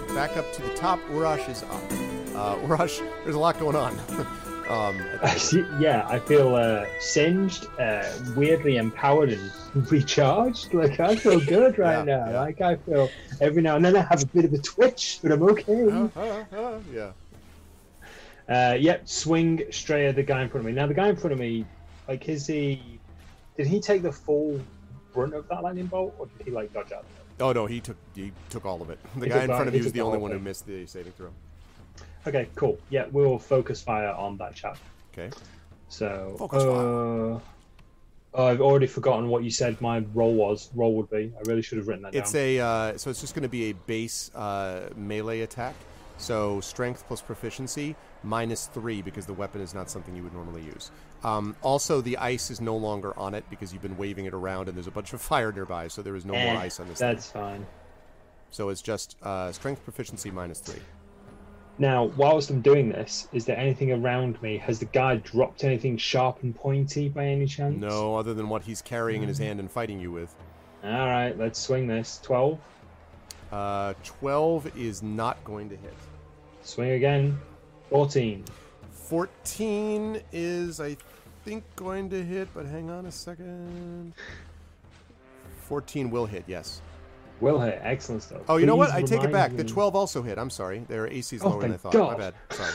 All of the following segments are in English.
right, back up to the top. Urash is up. Uh, Urash, there's a lot going on. um, yeah, I feel uh, singed, uh, weirdly empowered and recharged. Like I feel good right Yeah, now. yeah. Like I feel every now and then I have a bit of a twitch, but I'm okay. uh, uh, yeah. Uh, yep, swing at the guy in front of me. Now the guy in front of me, like, is he? Did he take the full brunt of that lightning bolt, or did he like dodge out? Oh no, he took he took all of it. The He guy in front of you is the only one who missed the saving throw. Okay, cool. Yeah, we'll focus fire on that chap. Okay. So, Focus uh, fire. I've already forgotten what you said my role was. Role would be. I really should have written that It's down. a uh, so it's just going to be a base uh, melee attack. So strength plus proficiency minus three because the weapon is not something you would normally use. Um, also, the ice is no longer on it because you've been waving it around and there's a bunch of fire nearby, so there is no Eh, more ice on this. thing. That's fine. So it's just uh, strength proficiency minus three. Now, whilst I'm doing this, is there anything around me? Has the guy dropped anything sharp and pointy by any chance? No, other than what he's carrying in his hand and fighting you with. All right, let's swing this. Twelve. Uh, Twelve is not going to hit. Swing again. Fourteen. 14 is, I think, going to hit, but hang on a second. 14 will hit, yes. Will hit. Excellent stuff. Oh, you know what? I take it back. The 12 also hit. I'm sorry. Their AC is Oh, lower than I thought. My bad. Sorry.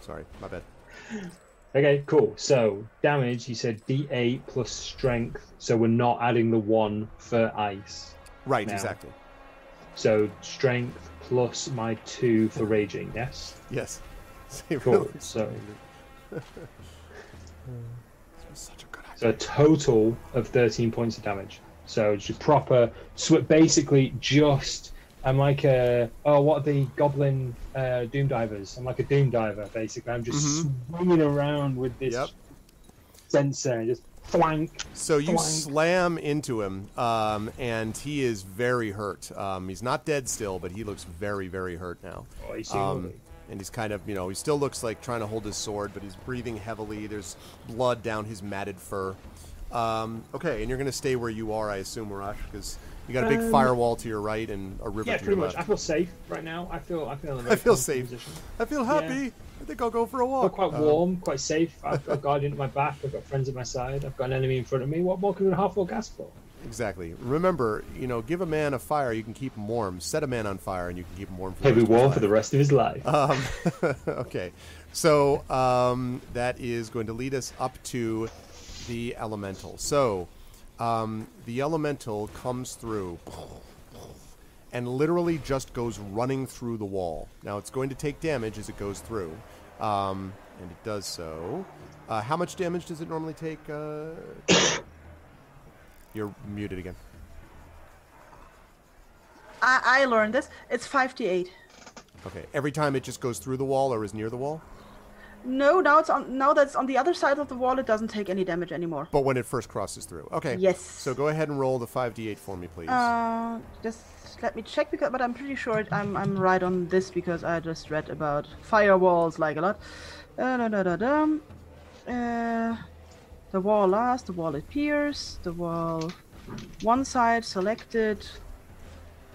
Sorry. My bad. Okay, cool. So damage. You said D8 plus strength. So we're not adding the one for ice. Right, Now. exactly. So strength plus my two for raging. Yes. Yes. They Cool. So such a good idea. So a total of 13 points of damage. So just proper, sw- basically just, I'm like a, oh, what are the goblin uh, doom divers? I'm like a doom diver, basically. I'm just swinging around with this Yep. censer and just flank. So you Flank. slam into him, um, and he is very hurt. Um, he's not dead still, but he looks very, very hurt now. Oh, you Um, what- and he's kind of, you know, he still looks like trying to hold his sword, but he's breathing heavily. There's blood down his matted fur. Um, okay, and you're going to stay where you are, I assume, Marash, because you got a big Um, firewall to your right and a river Yeah, to pretty your much. I feel safe right now. I feel, I feel in a I feel safe. Position. I feel happy. I think I'll go for a I feel walk. quite Uh, warm, quite safe. I've got a guardian at my back. I've got friends at my side. I've got an enemy in front of me. What more can a half orc ask for? Exactly. Remember, you know, give a man a fire, you can keep him warm. Set a man on fire, and you can keep him warm for the Heavy rest of his warm life. for the rest of his life. Um, okay, so um, that is going to lead us up to the elemental. So um, the elemental comes through and literally just goes running through the wall. Now it's going to take damage as it goes through, um, and it does so. Uh, how much damage does it normally take? Uh, you're muted again. I, I learned this. It's 5d8. Okay, every time it just goes through the wall or is near the wall. No, now it's on. Now that's on the other side of the wall. It doesn't take any damage anymore. But when it first crosses through. Okay. Yes. So go ahead and roll the 5d8 for me, please. Uh, just let me check because, but I'm pretty sure it, I'm I'm right on this because I just read about firewalls like a lot. Uh, da, da, da, da. Uh, the wall last, the wall appears, the wall one side selected.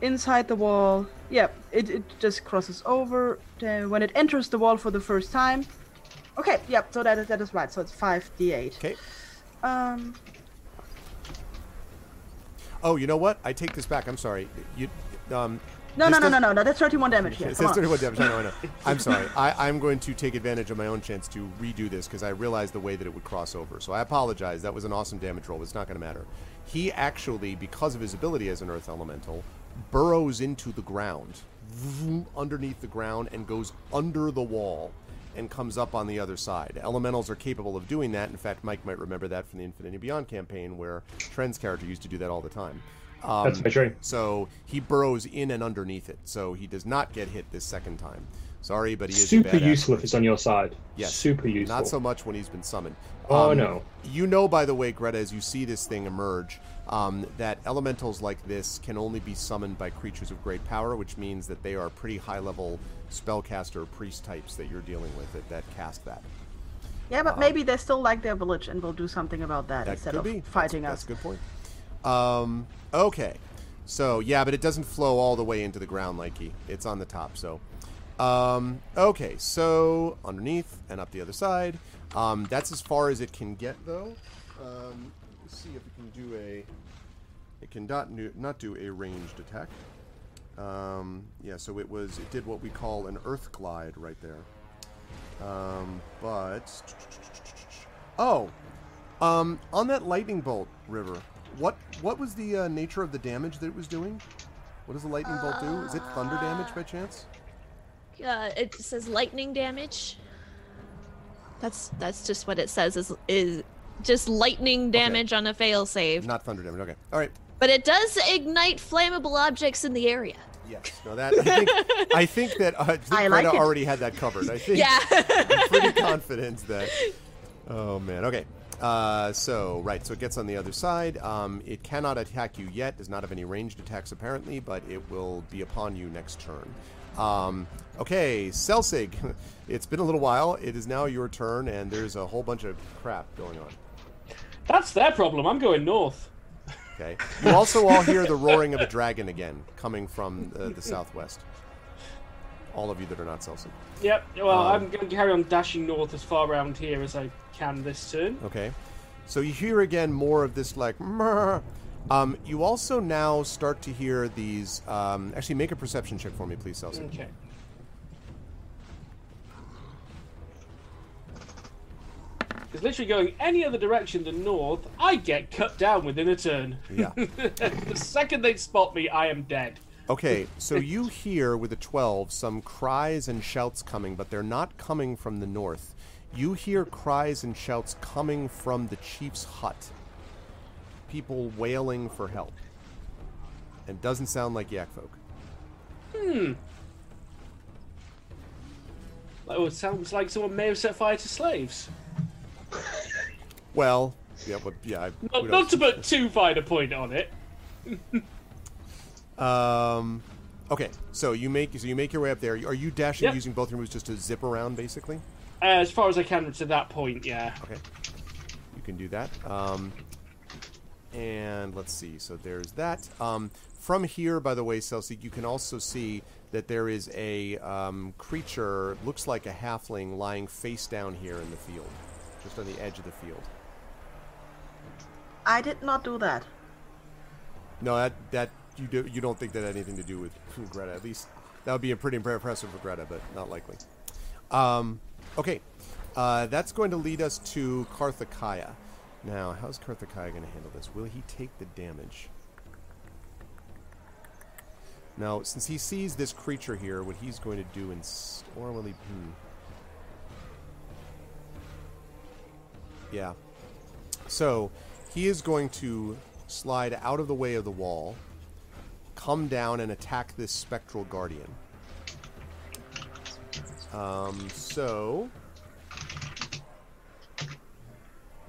Inside the wall, yeah, it, it just crosses over. Then when it enters the wall for the first time, okay, yep, so that is that is right. So it's five d8. okay. Um, Oh, you know what? I take this back. I'm sorry. You, um, no, this no, no, no, no, no. That's 31 damage here. It Come says on. 31 damage. I know, I know. I'm sorry. I, I'm going to take advantage of my own chance to redo this because I realized the way that it would cross over. So I apologize. That was an awesome damage roll. but It's not going to matter. He actually, because of his ability as an earth elemental, burrows into the ground, underneath the ground, and goes under the wall and comes up on the other side. Elementals are capable of doing that. In fact, Mike might remember that from the Infinity Beyond campaign where Trent's character used to do that all the time. Um, That's very true. so he burrows in and underneath it. So he does not get hit this second time. Sorry, but he is Super useful if person. it's on your side. Yes. Super useful. Not so much when he's been summoned. Oh, Um, no. You know, by the way, Greta, as you see this thing emerge, um, that elementals like this can only be summoned by creatures of great power, which means that they are pretty high level spellcaster priest types that you're dealing with that, that cast that. Yeah, but maybe they still like their village and will do something about that, That instead could of be. fighting that's, us. That's a good point. Um, okay. So yeah, but it doesn't flow all the way into the ground like he. It's on the top. So, um, okay. So underneath and up the other side. Um, that's as far as it can get though. Um, let's see if it can do a. It can not not do a ranged attack. Um, yeah, so it was it did what we call an earth glide right there. Um, but oh, um, on that lightning bolt river, what what was the uh, nature of the damage that it was doing? What does the lightning bolt do? Is it thunder damage by chance? Uh, it says lightning damage. That's that's just what it says is is just lightning damage on a fail save. Not thunder damage. Okay. All right. But it does ignite flammable objects in the area. Yes. No, that I think I think that uh, I think I like already had that covered. I think. Yeah. I'm pretty confident that. Oh man. Okay. Uh, so right, so it gets on the other side. Um, it cannot attack you yet. Does not have any ranged attacks apparently, but it will be upon you next turn. Um, okay, Celsig. It's been a little while. It is now your turn, and there's a whole bunch of crap going on. That's their problem. I'm going north. Okay. You also all hear the roaring of a dragon again coming from uh, the southwest. All of you that are not Celsig. Yep. Well, Um, I'm going to carry on dashing north as far around here as I can this turn. Okay. So you hear again more of this like "Mrr." Um, you also now start to hear these. Um, actually, make a perception check for me, please, Celsius. Okay. Because literally going any other direction than north, I get cut down within a turn. Yeah. the second they spot me, I am dead. Okay, so you hear with a 12 some cries and shouts coming, but they're not coming from the north. You hear cries and shouts coming from the chief's hut. People wailing for help. And doesn't sound like yak folk. Hmm. Oh, it sounds like someone may have set fire to slaves. Well, yeah, but yeah. I- Not, not to put too fine a point on it. Um, okay, so you make so you make your way up there. Are you dashing Yep. using both your moves just to zip around, basically? Uh, as far as I can to that point, yeah. Okay, you can do that. Um, and let's see. So there's that. Um, from here, by the way, Celsi, you can also see that there is a um, creature, looks like a halfling, lying face down here in the field, just on the edge of the field. I did not do that. No, that that you do you don't think that had anything to do with Greta? At least that would be a pretty impressive for Greta, but not likely. Um, okay, uh, that's going to lead us to Karthakaya. Now, how's Karthakaya going to handle this? Will he take the damage? Now, since he sees this creature here, what he's going to do, in or will he? Hmm. Yeah. So he is going to slide out of the way of the wall, come down and attack this spectral guardian. Um, so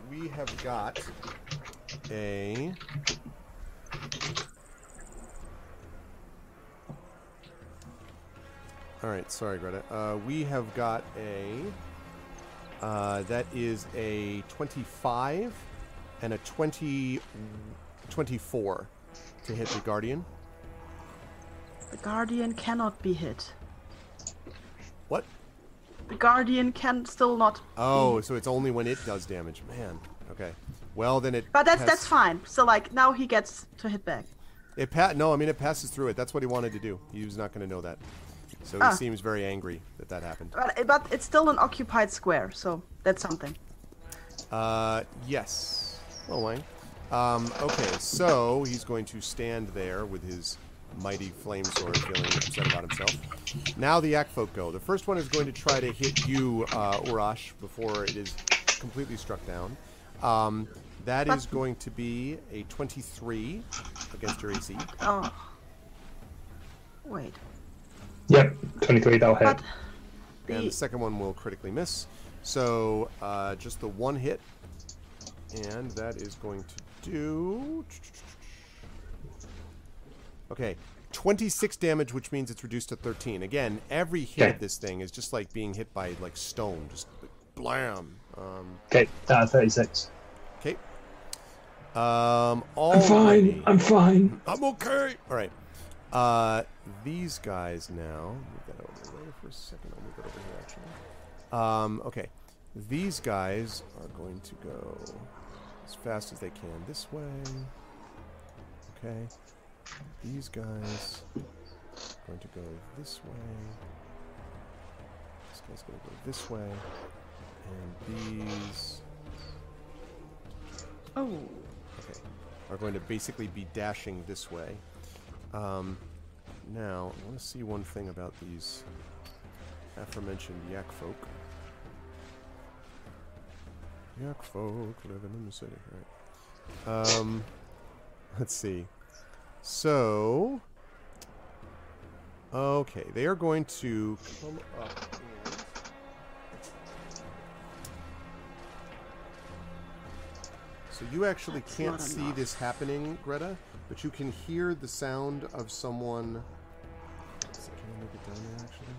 we have got a All right, sorry, Greta. Uh, we have got a uh, that is a 25 and a 20 24 to hit the guardian. The Guardian cannot be hit. What? The Guardian can still not. Oh, so it's only when it does damage. Man. Okay. Well, then it. But that's that's fine. So like now he gets to hit back. It pat. No, I mean it passes through it. That's what he wanted to do. He was not going to know that. So he Ah. seems very angry that that happened. But but it's still an occupied square, so that's something. Uh, yes. Well, Wayne. Um, okay, so he's going to stand there with his mighty flame sword, feeling upset about himself. Now the Yak folk go. The first one is going to try to hit you, uh, Urash, before it is completely struck down. Um, that is going to be a 23 against your AC. Oh. Wait. Yep, 23, that'll hit. But And the the second one will critically miss. So uh, just the one hit. And that is going to do. Okay. 26 damage, which means it's reduced to 13. Again, every hit Okay. of this thing is just like being hit by like stone. Just blam. Um, Okay, uh, 36. okay. Um, I'm fine. I'm fine. I'm okay. All right. Uh, these guys now. Move that over there for a second. I'll move over here actually. Um, okay. These guys are going to go as fast as they can this way. Okay. These guys are going to go this way. This guy's going to go this way. And these Oh. okay, are going to basically be dashing this way. Um, now, I want to see one thing about these aforementioned yak folk. Yak folk living in the city, right? Um, let's see. So, okay, they are going to come up. So you actually That's can't see enough. this happening, Greta, but you can hear the sound of someone. Can I make it down there actually?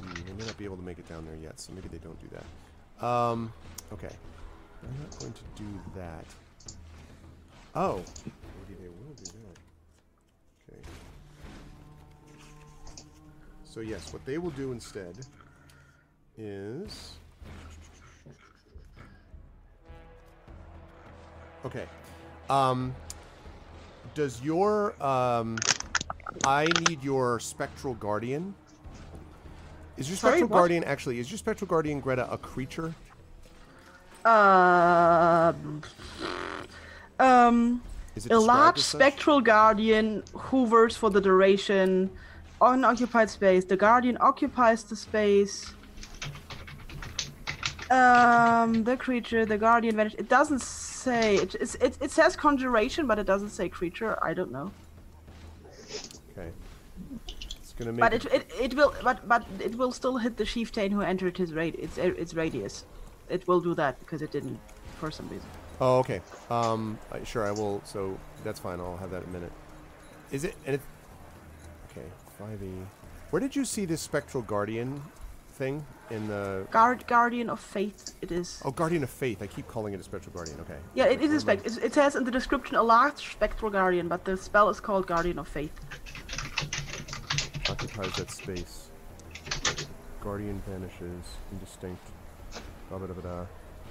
Hmm, they may not be able to make it down there yet, so maybe they don't do that. Um, okay. I'm not going to do that. Oh, they will do that. Okay. So yes, what they will do instead is. Okay. Um, does your um, I need your spectral guardian? Is your Sorry, spectral what? guardian actually? Is your spectral guardian Greta a creature? Um. Um. A large spectral guardian hovers for the duration on occupied space. The guardian occupies the space. Um, the creature, the guardian. It doesn't say. It, it, it says conjuration, but it doesn't say creature. I don't know. Okay. It's gonna make. But it- it, it, will but but it will still hit the chieftain who entered his rad its its radius. It will do that because it didn't for some reason. Oh, okay. Um, sure, I will. So that's fine. I'll have that in a minute. Is it? And it. Okay, five E. Where did you see this spectral guardian thing in the? Guard guardian of faith. It is. Oh, guardian of faith. I keep calling it a spectral guardian. Okay. Yeah, it is a Where spect. It, it says in the description a large spectral guardian, but the spell is called guardian of faith. Occupies that space. Guardian vanishes. Indistinct. Blah blah blah blah.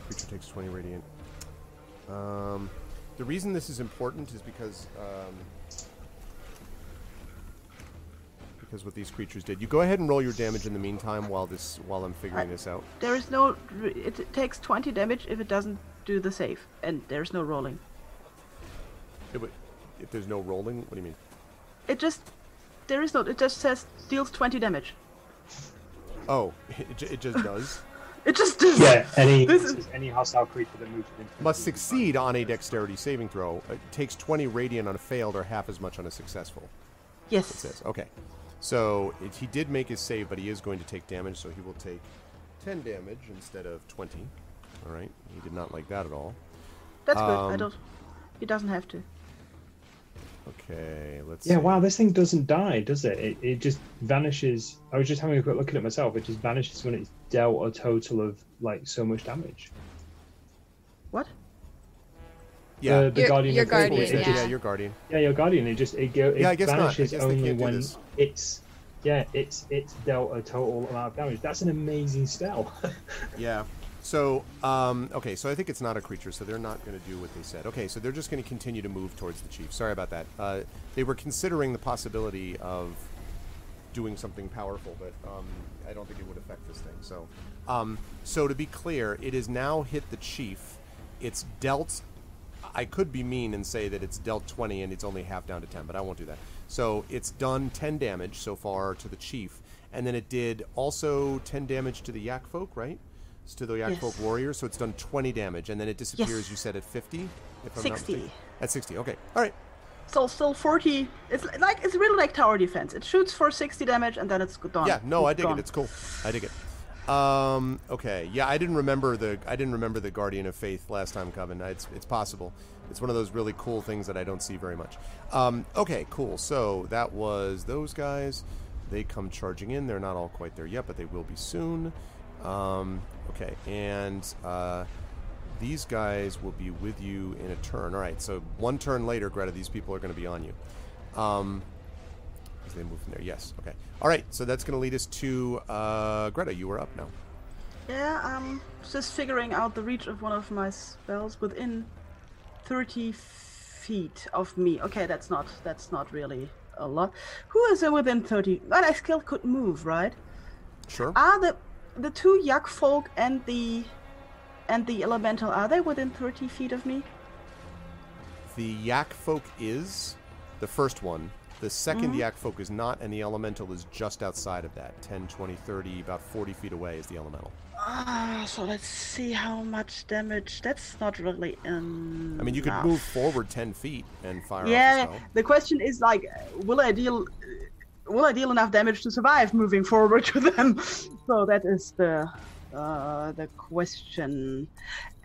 Creature takes 20 radiant. Um, the reason this is important is because um, because what these creatures did. You go ahead and roll your damage in the meantime while this while I'm figuring I- this out. There is no. It, it takes 20 damage if it doesn't do the save, and there's no rolling. It if there's no rolling, what do you mean? It just. There is no. It just says deals 20 damage. Oh, it, it just does. It just does. Yeah, any This is- any hostile creature that moves within Must succeed on a dexterity saving throw. It takes 20 radiant on a failed or half as much on a successful. Yes. It Yes. says. Okay. So it, he did make his save, but he is going to take damage, so he will take 10 damage instead of 20. All right. He did not like that at all. That's good. I Um, don't. He doesn't have to. Okay, let's Yeah, see. wow, this thing doesn't die, does it? it? It just vanishes. I was just having a quick look at it myself. It just vanishes when it's dealt a total of like so much damage. What? Yeah. the, the Your- guardian. your guardian, it yeah. just- yeah. your guardian. yeah, your guardian. It just it go. It Yeah, I guess not. I vanishes guess only when this. it's. Yeah, it's it's dealt a total amount of damage. That's an amazing spell. Yeah. So, um, okay, so I think it's not a creature, so they're not going to do what they said. Okay, so they're just going to continue to move towards the chief. Sorry about that. Uh, they were considering the possibility of doing something powerful, but um, I don't think it would affect this thing. So, um, so to be clear, it has now hit the chief. It's dealt. I could be mean and say that it's dealt 20 and it's only half down to 10, but I won't do that. So it's done 10 damage so far to the chief, and then it did also 10 damage to the yak folk, right? It's to the yak Yes. warrior, so it's done 20 damage, and then it disappears. Yes. You said at 50, if I'm not 60. At 60. Okay. All right. So still 40. It's like it's really like tower defense. It shoots for 60 damage and then it's gone. Yeah. No, I dig gone. it. It's cool. I dig it. Um, okay. Yeah, I didn't remember the I didn't remember the Guardian of Faith last time, Coven. It's it's possible. It's one of those really cool things that I don't see very much. Um, okay, cool. So that was those guys. They come charging in. They're not all quite there yet, but they will be soon. Um, okay, and uh, these guys will be with you in a turn. All right, so one turn later, Greta, these people are going to be on you. Um, as they move from there, yes. Okay. All right, so that's going to lead us to uh, Greta. You are up now. Yeah, I'm just figuring out the reach of one of my spells within 30 feet of me. Okay, that's not that's not really a lot. Who is within 30? But I still could move, right? Sure. Are the the two yak folk and the and the elemental are they within 30 feet of me? The yak folk is the first one. The 2nd yak folk is not, and the elemental is just outside of that 10, 20, 30, about 40 feet away is the elemental. Ah, so let's see how much damage. That's not really enough. I mean, you could move forward 10 feet and fire Yeah, a the question is like, will I deal, will I deal enough damage to survive moving forward to them? So that is the, uh, the question.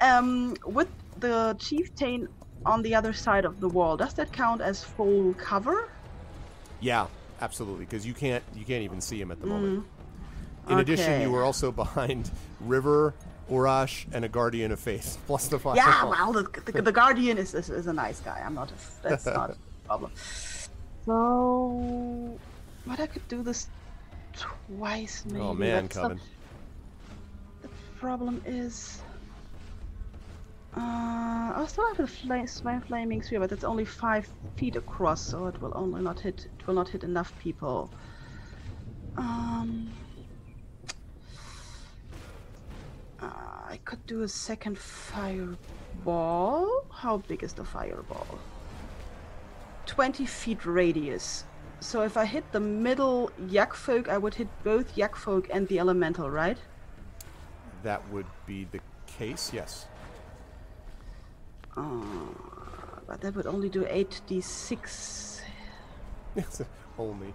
Um, with the chieftain on the other side of the wall, does that count as full cover? Yeah, absolutely, because you can't you can't even see him at the moment. In addition, you were also behind River, Urash, and a Guardian of Faith, plus the fire. Yeah, well, the, the, the guardian is, is is a nice guy. I'm not. A, that's not a problem. So, but I could do this twice, maybe. Oh man, That's Coven. The problem is. Uh, I still have the flame, flame flaming sphere, but it's only five feet across, so it will only not hit. It will not hit enough people. Um, uh, I could do a second fireball. How big is the fireball? Twenty feet radius. So if I hit the middle yak folk, I would hit both yak folk and the elemental, right? That would be the case. Yes. Uh, but that would only do 8d6. Yes, only.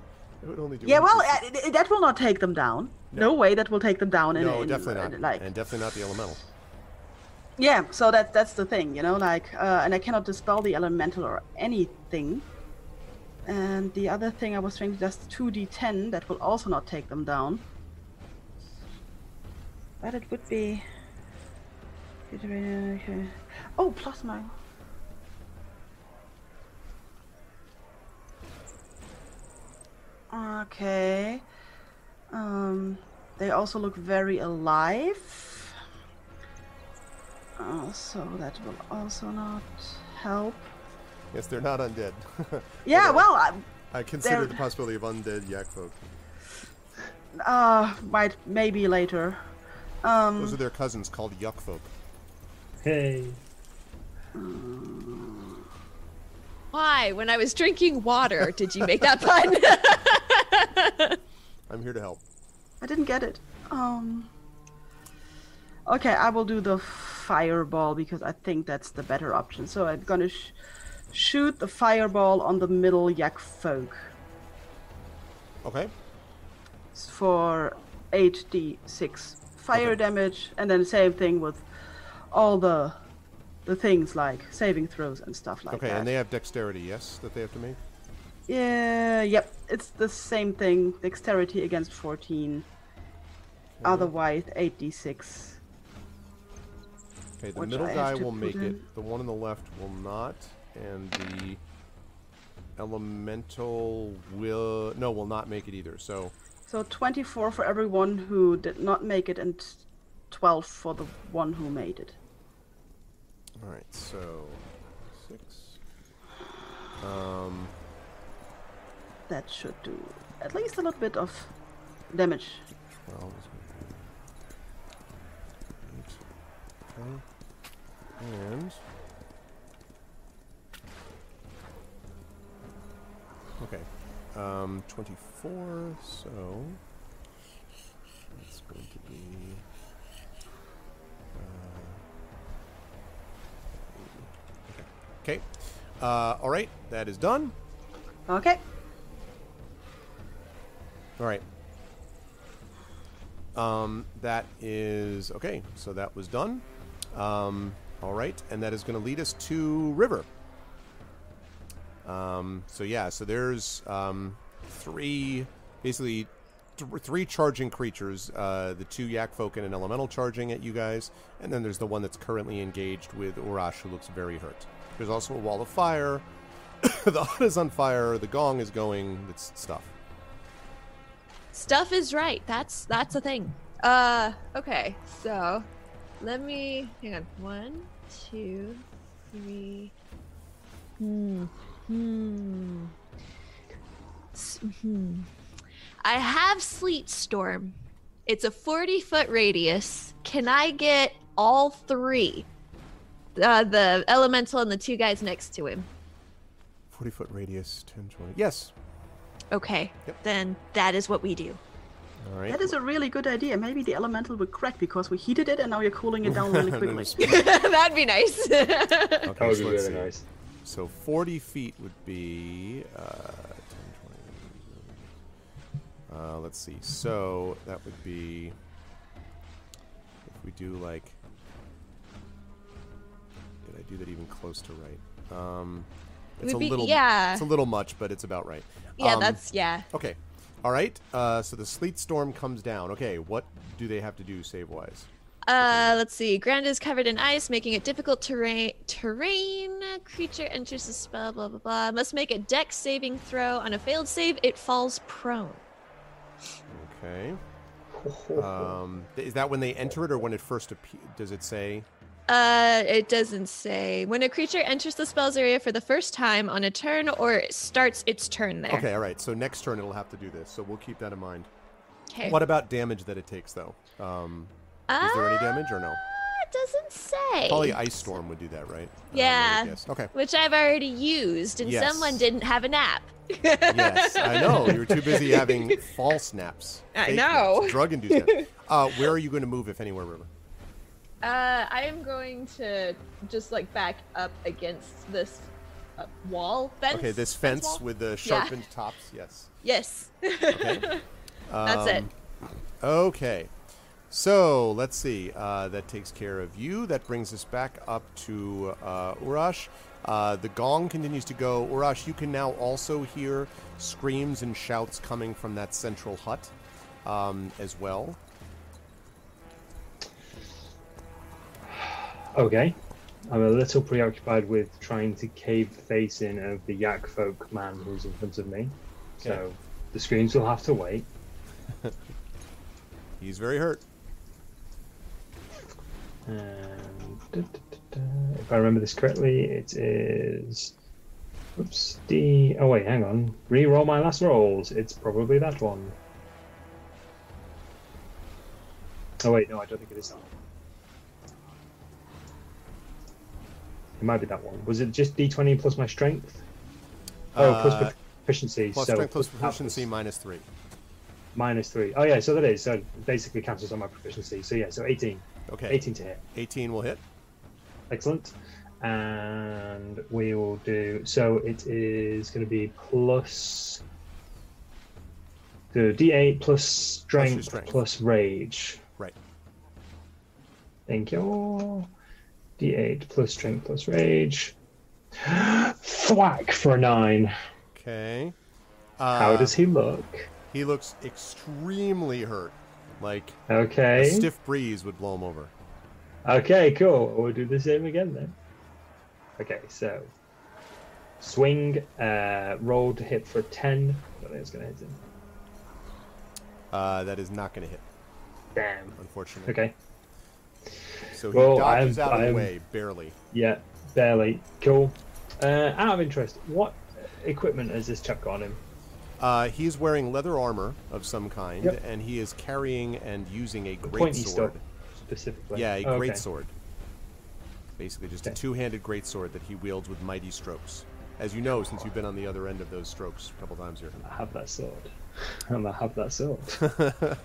It would only do. Yeah, well, d6. uh, that will not take them down. No, way that will take them down. In, no, in, definitely not. Like, and definitely not the elemental. yeah, so that that's the thing, you know, like, uh, and I cannot dispel the elemental or anything. And the other thing I was thinking, just 2d10, that will also not take them down. But it would be. Oh, plus my. Okay. Um, they also look very alive. Uh, so that will also not help. Yes, they're not undead. Yeah, well, I, I consider They're- the possibility of undead yak folk. uh, might maybe later. Um, Those are their cousins called yuck folk. Hey. Why? When I was drinking water, did you make that pun? I'm here to help. I didn't get it. Um. Okay, I will do the fireball because I think that's the better option. So I'm gonna sh- shoot the fireball on the middle yak folk Okay. It's for 8d6 fire Okay. damage, and then same thing with all the the things like saving throws and stuff like Okay, that. Okay, and they have dexterity, yes, that they have to make. Yeah, yep. It's the same thing. Dexterity against 14. Otherwise, 8d6. Okay, the middle guy will make it. The one on the left will not, and the elemental will no will not make it either. So So 24 for everyone who did not make it, and 12 for the one who made it. all right, so six. Um, That should do at least a little bit of damage. twelve. is Eight. Okay, and okay, um, twenty-four. So that's going to be. uh, Okay. Uh, all right, that is done. Okay. All right. Um, that is okay. So that was done. Um, all right, and that is going to lead us to River. Um, so yeah, so there's um, three, basically th- three charging creatures: uh, the two yak folk and an elemental charging at you guys, and then there's the one that's currently engaged with Urash, who looks very hurt. There's also a wall of fire. the hut is on fire. The gong is going. It's stuff. Stuff is right. That's that's a thing. Uh, okay. So, let me hang on. One, two, three. Hmm. Hmm. Hmm. I have Sleet Storm. It's a 40 foot radius. Can I get all three? Uh, the elemental and the two guys next to him. Forty foot radius, 10, 20. Yes. Okay. Yep. Then that is what we do. All right. That is a really good idea. Maybe the elemental will crack because we heated it and now you're cooling it down really quickly. That'd be nice. Okay, That would so be let's really nice. So 40 feet would be uh, 10, 20. Uh, let's see. So that would be if we do like. Did I do that even close to right? Um, It it's would a be- little. yeah. It's a little much, but it's about right. yeah, Um, that's yeah. okay. All right. Uh, so the sleet storm comes down. Okay. What do they have to do save wise? Uh, let's see. Ground is covered in ice, making it difficult terrain. Terrain creature enters the spell. Blah blah blah. Must make a dex saving throw. On a failed save, it falls prone. Okay. Um, is that when they enter it or when it first appears? Does it say? Uh, it doesn't say when a creature enters the spell's area for the first time on a turn or it starts its turn there. Okay, all right. So next turn it'll have to do this. So we'll keep that in mind. Okay. What about damage that it takes, though? Um, is there any damage or no? Uh, It doesn't say. Probably Ice Storm would do that, right? Uh, Yeah. yes. Okay. Which I've already used, and Yes. someone didn't have a nap. Yes, I know. You were too busy having false naps. I know. naps, Drug induced naps. Uh, where are you going to move, if anywhere, River? Uh, I am going to just like back up against this uh, wall fence. Okay, this fence wall? with the sharpened tops. Yes. Yes. Okay. That's it. Um, Okay. So let's see. Uh, that takes care of you. That brings us back up to uh, Urash. Uh, the gong continues to go. Urash, you can now also hear screams and shouts coming from that central hut um, as well. Okay. I'm a little preoccupied with trying to cave the face in of the yak folk man who's in front of me. So the screams will have to wait. He's very hurt. And da, da, da, if I remember this correctly, it is. Oops. D. Oh wait, hang on. Re-roll my last rolls. It's probably that one. Oh wait, no, I don't think it is that one. It might be that one. Was it just D20 plus my strength? Oh, plus Uh, proficiency. Plus so strength plus proficiency minus three. minus three. Oh yeah, so that is. So it basically cancels on my proficiency. So yeah, so 18. Okay. 18 to hit. 18 will hit. Excellent. And we will do so it is going to be plus the d8 plus strength, strength. plus rage. Right. Thank you. D8 plus strength plus rage. Thwack for a nine. Okay. Uh, How does he look? He looks extremely hurt. Like Okay. a stiff breeze would blow him over. Okay, cool. We'll do the same again then. Okay, so swing, uh, roll to hit for 10. I don't think it's to hit him. Uh, that is not going to hit, Damn. unfortunately. Okay, So he Well, dodges I'm- out of the I'm- way, barely. yeah, barely. Cool. Uh, out of interest, what equipment has this chap got on him? Uh, he's wearing leather armor of some kind, Yep. and he is carrying and using a great sword. specifically. Yeah, a Oh, great okay. sword. Basically, just a two-handed great sword that he wields with mighty strokes. As you know, since you've been on the other end of those strokes a couple times here. I have that sword. And I have that sword.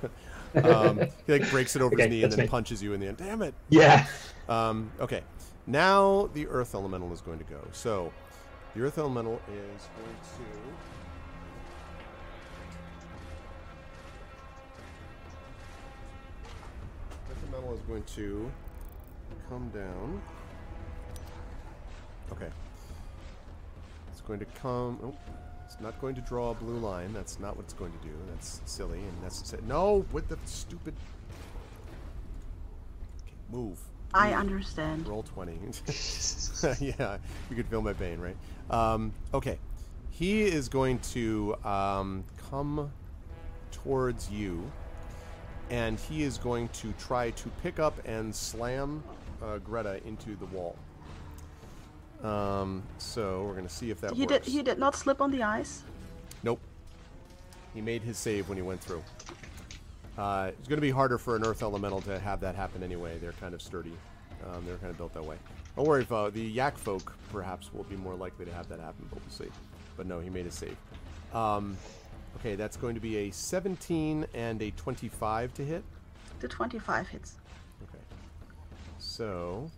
Um, he like breaks it over his knee and then me. punches you in the end. Damn it! yeah. Um, okay, now the Earth Elemental is going to go. So, the Earth Elemental is going to. Earth Elemental is going to come down. Okay. It's going to come. Oh, It's not going to draw a blue line. That's not what it's going to do. That's silly and necessary. No, with the stupid. Okay, move. I Move. understand. Roll 20. yeah, you could feel my pain, right? Um, okay. He is going to um, come towards you, and he is going to try to pick up and slam uh, Greta into the wall. Um, so we're going to see if that He works. did. He did not slip on the ice. Nope. He made his save when he went through. Uh, it's going to be harder for an Earth Elemental to have that happen anyway. They're kind of sturdy. Um, they're kind of built that way. Don't worry, if, uh, the Yak folk perhaps will be more likely to have that happen, but we'll see. But no, he made his save. Um, okay, that's going to be a 17 and a 25 to hit. The 25 hits. Okay. So,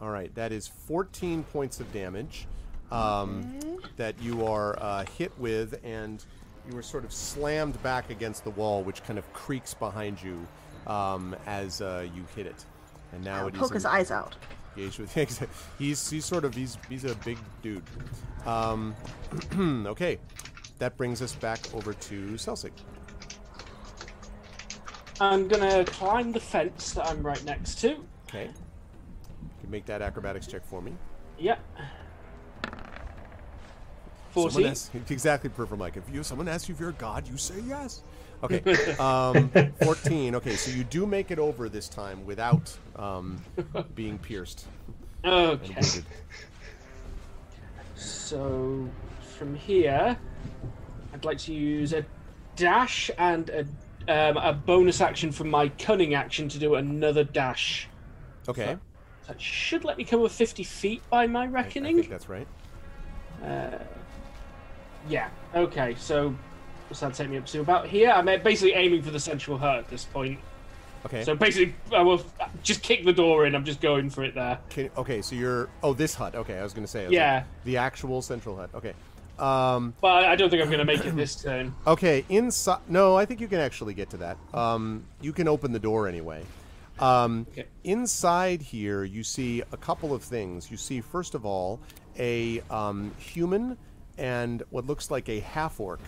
all right, that is 14 points of damage um, Okay. that you are uh, hit with, and you were sort of slammed back against the wall, which kind of creaks behind you um, as uh, you hit it. And now I'll it is poke his eyes out. he's he's sort of he's he's a big dude. Um, okay, that brings us back over to Celsic. I'm gonna climb the fence that I'm right next to. Okay, you can make that acrobatics check for me. Yep. 14. asks, exactly perfect, Mike. If you someone asks you if you're a god, you say yes. Okay, um, fourteen. Okay, so you do make it over this time without um, being pierced Okay. So from here, I'd like to use a dash and a um, a bonus action from my cunning action to do another dash. Okay, That should let me cover 50 feet by my I, I reckoning. think that's right. Yeah. Okay. So what's that take me up to? About here. I'm basically aiming for the central hut at this point. Okay, So basically, I will just kick the door in. I'm just going for it there. Can, okay, so you're oh this hut. Okay, I was gonna say was Yeah. like, the actual central hut. Okay, um, But I don't think I'm going to make it this turn. okay inside. No, I think you can actually get to that. Um, you can open the door anyway. Um, Okay. Inside here, you see a couple of things. You see, first of all, a um, human and what looks like a half orc.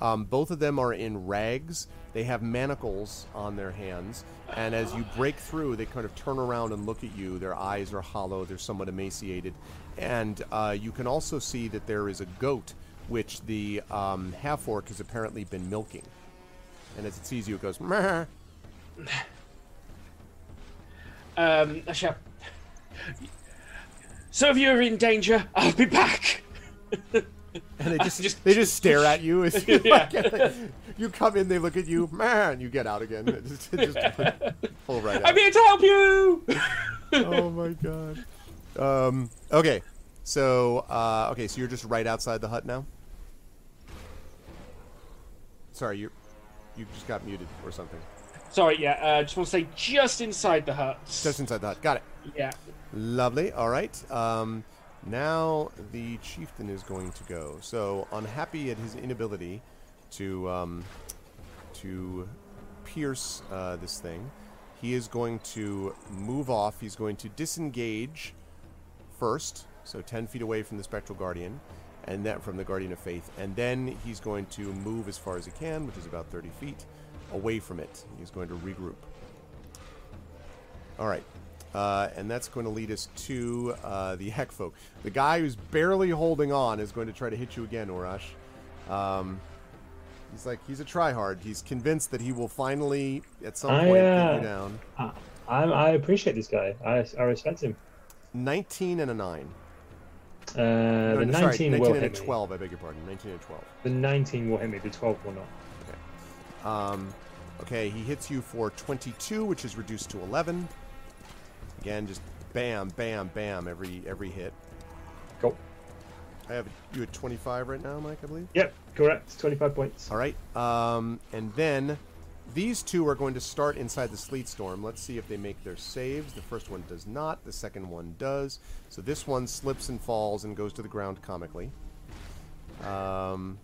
Um, both of them are in rags. They have manacles on their hands. And as you break through, they kind of turn around and look at you. Their eyes are hollow, they're somewhat emaciated. And uh, you can also see that there is a goat, which the um, half orc has apparently been milking. And as it sees you, it goes, Meh. Um, I shall. So if you're in danger, I'll be back. And they just, just- they just stare at you as you, Yeah. you come in. They look at you, man. You get out again. It just, it just pull right out. I'm here to help you. oh my god. Um, okay, so uh, okay, so you're just right outside the hut now. Sorry, you you just got muted or something. Sorry, yeah. Uh, just want to say, just inside the hut. Just inside the hut. Got it. Yeah. Lovely. All right. Um, now the chieftain is going to go. So unhappy at his inability to um, to pierce uh, this thing, he is going to move off. He's going to disengage first, so ten feet away from the spectral guardian, and then from the guardian of faith, and then he's going to move as far as he can, which is about thirty feet away from it. He's going to regroup. All right. Uh, and that's going to lead us to uh, the Heck folk. The guy who's barely holding on is going to try to hit you again, Urash. Um, he's like, he's a tryhard. He's convinced that he will finally, at some I, point, uh, get you down. I, I appreciate this guy. I, I respect him. 19 and a 9. Uh, No, the no, 19 sorry, 19 will and a hit me. 12, I beg your pardon. 19 and 12. The 19 will hit me. The 12 will not. Um, okay, he hits you for 22, which is reduced to 11. Again, just bam, bam, bam, every every hit. Go. I have you at 25 right now, Mike, I believe. Yep, correct. 25 points. All right. Um, and then these two are going to start inside the sleet storm. Let's see if they make their saves. The first one does not. The second one does. So this one slips and falls and goes to the ground comically. Um,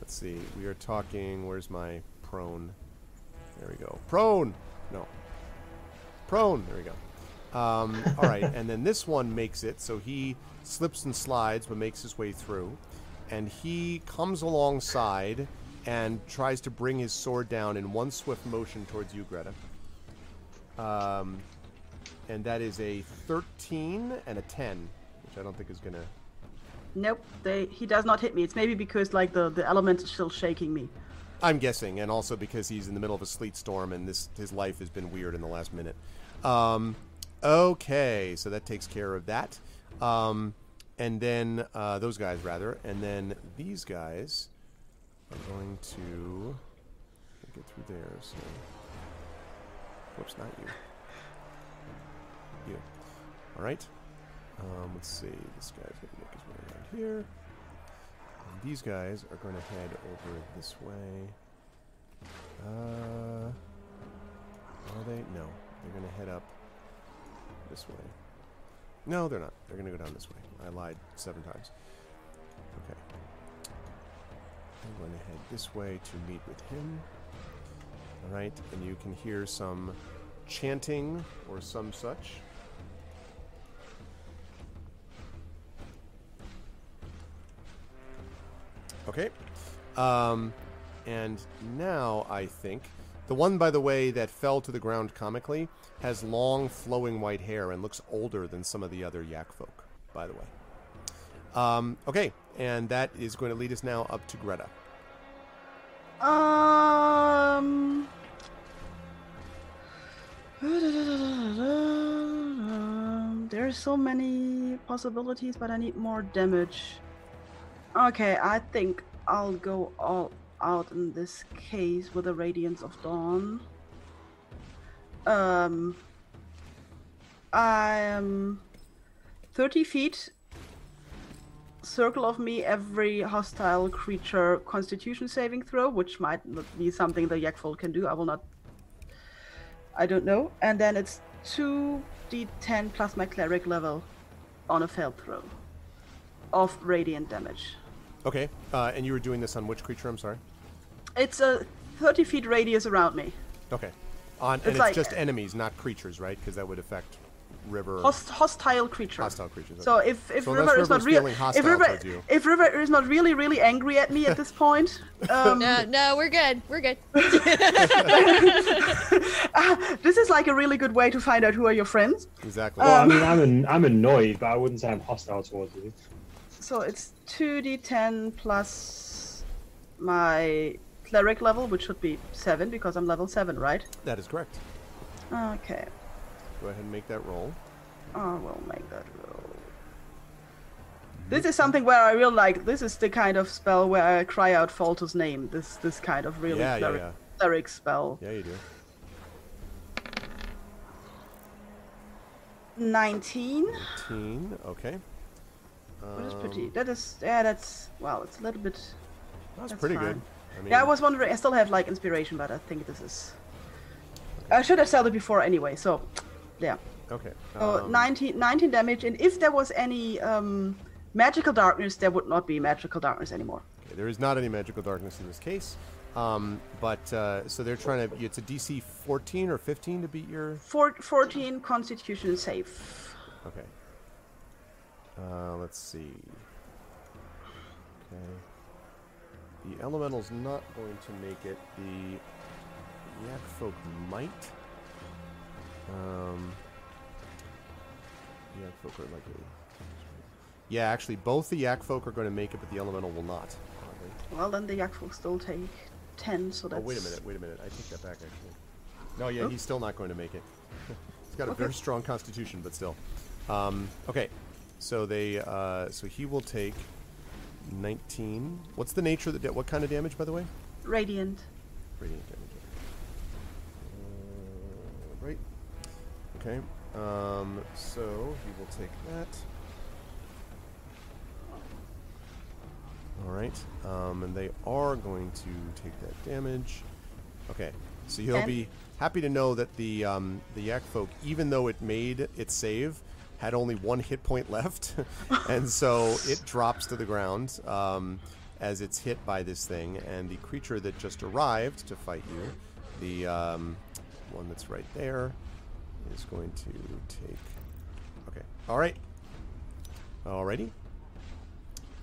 let's see. We are talking. Where's my prone? There we go. Prone. No. Prone. There we go. Um, all right, and then this one makes it, so he slips and slides, but makes his way through. and he comes alongside and tries to bring his sword down in one swift motion towards you, Greta. Um, and that is a 13 and a 10, which I don't think is gonna. Nope, they he does not hit me. It's maybe because like the the element is still shaking me. I'm guessing, and also because he's in the middle of a sleet storm and this his life has been weird in the last minute. Um, okay, so that takes care of that. Um, and then uh, those guys rather, and then these guys are going to get through there. So, whoops, not you. You. All right. Um, let's see. This guy's going to make his way around here. And these guys are going to head over this way. Uh, are they? No. They're going to head up this way. No, they're not. They're going to go down this way. I lied seven times. Okay. I'm going to head this way to meet with him. All right, and you can hear some chanting or some such. Okay. Um, and now I think the one, by the way, that fell to the ground comically has long, flowing white hair and looks older than some of the other yak folk. By the way. Um, okay, and that is going to lead us now up to Greta. Um. There are so many possibilities, but I need more damage. Okay, I think I'll go all out in this case with the Radiance of Dawn. Um, I am 30 feet. Circle of me every hostile creature constitution saving throw, which might not be something the yak folk can do. I will not. I don't know. And then it's 2d10 plus my cleric level on a failed throw of radiant damage. Okay, uh, and you were doing this on which creature? I'm sorry. It's a 30 feet radius around me. Okay, on and it's like- just enemies, not creatures, right? Because that would affect river Host, hostile creature. hostile creatures. So okay. if if So River is not really if River you. if River is not really really angry at me at this point, um, No, no, we're good. We're good. this is like a really good way to find out who are your friends. exactly. Well, I Um, mean, I'm an, I'm annoyed, but I wouldn't say I'm hostile towards you. So it's two d10 plus my cleric level, which should be seven because I'm level seven, right? that is correct. Okay, Go ahead and make that roll. I will make that roll. This is something where I really like. This is the kind of spell where I cry out Falter's name. This this kind of really Yeah, yeah, cleric, yeah. cleric spell. Yeah, you do. 19. 19. Okay. That is pretty. Um, That is yeah. That's well. It's a little bit. That's, that's pretty good. I mean, Yeah, I was wondering. I still have like inspiration, but I think this is. I should have said it before anyway. So, yeah. Okay. So um, 19, 19 damage, and if there was any um, magical darkness, there would not be magical darkness anymore. okay, There is not any magical darkness in this case. Um, but uh, so they're trying to. It's a DC 14 or 15 to beat your. Four, 14 Constitution save. Okay. Uh, let's see. Okay. The elemental's not going to make it. The yak folk might. Um. Yak folk are like a. Yeah, actually, both the yak folk are going to make it, but the elemental will not. oddly. Well, then the Yak folk still take 10, so Oh, that's. wait a minute, wait a minute. I take that back, actually. No, yeah, Oh. he's still not going to make it. he's got a Okay. very strong constitution, but still. Um, okay, so they, uh, so he will take 19. What's the nature of the, da- what kind of damage, by the way? Radiant. Radiant damage. Okay. Um, so he will take that. All right. Um, and they are going to take that damage. Okay. So you'll be happy to know that the um, the yak folk, even though it made its save, had only one hit point left, and so it drops to the ground um, as it's hit by this thing. And the creature that just arrived to fight you, the um, one that's right there, is going to take. Okay. All right. Alrighty.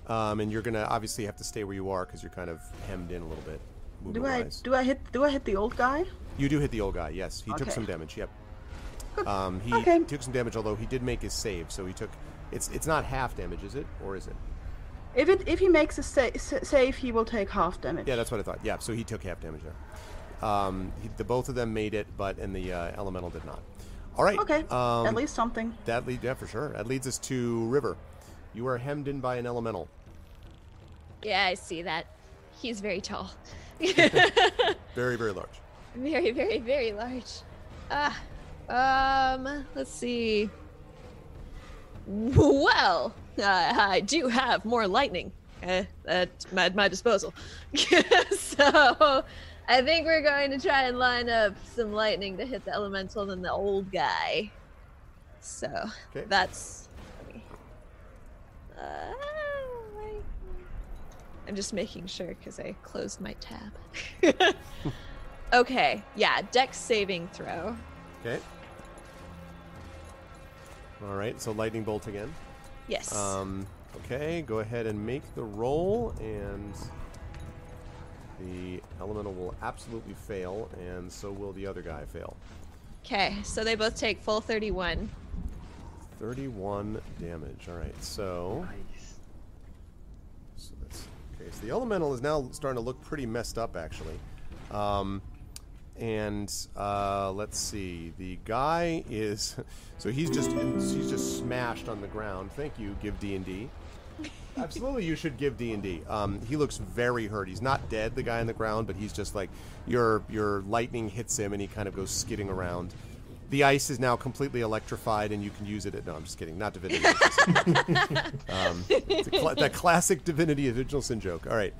Um, and you're gonna obviously have to stay where you are because you're kind of hemmed in a little bit. Do I do I hit do I hit the old guy? You do hit the old guy. Yes, he took some damage. Yep. Um, he Okay. took some damage, although he did make his save, so he took. It's it's not half damage, is it, or is it? If it if he makes a sa- save, he will take half damage. Yeah, that's what I thought. Yeah, so he took half damage there. Um, he, the both of them made it, but and the uh, elemental did not. All right. Okay, Um, at least something. that lead yeah for sure. That leads us to River. You are hemmed in by an elemental. Yeah, I see that. He's very tall. Very very large. very, very, very large. Ah, um, let's see. Well, uh, I do have more lightning uh, at my, at my disposal. so, I think we're going to try and line up some lightning to hit the elemental and the old guy. So, Okay. that's. Uh, I'm just making sure because I closed my tab. okay, yeah, dex saving throw. Okay. All right. So lightning bolt again. Yes. Um, okay, go ahead and make the roll, and the elemental will absolutely fail, and so will the other guy fail. Okay, so they both take full 31. 31 damage. All right, so, Nice. so that's okay. So the elemental is now starting to look pretty messed up, actually. Um, and uh, let's see, the guy is so he's just he's just smashed on the ground. Thank you, give D and D. Absolutely, you should give D and D. Um, he looks very hurt. He's not dead, the guy on the ground, but he's just like your your lightning hits him, and he kind of goes skidding around. The ice is now completely electrified, and you can use it. At, no, I'm just kidding. Not divinity. um, cla- that classic divinity original sin joke. All right.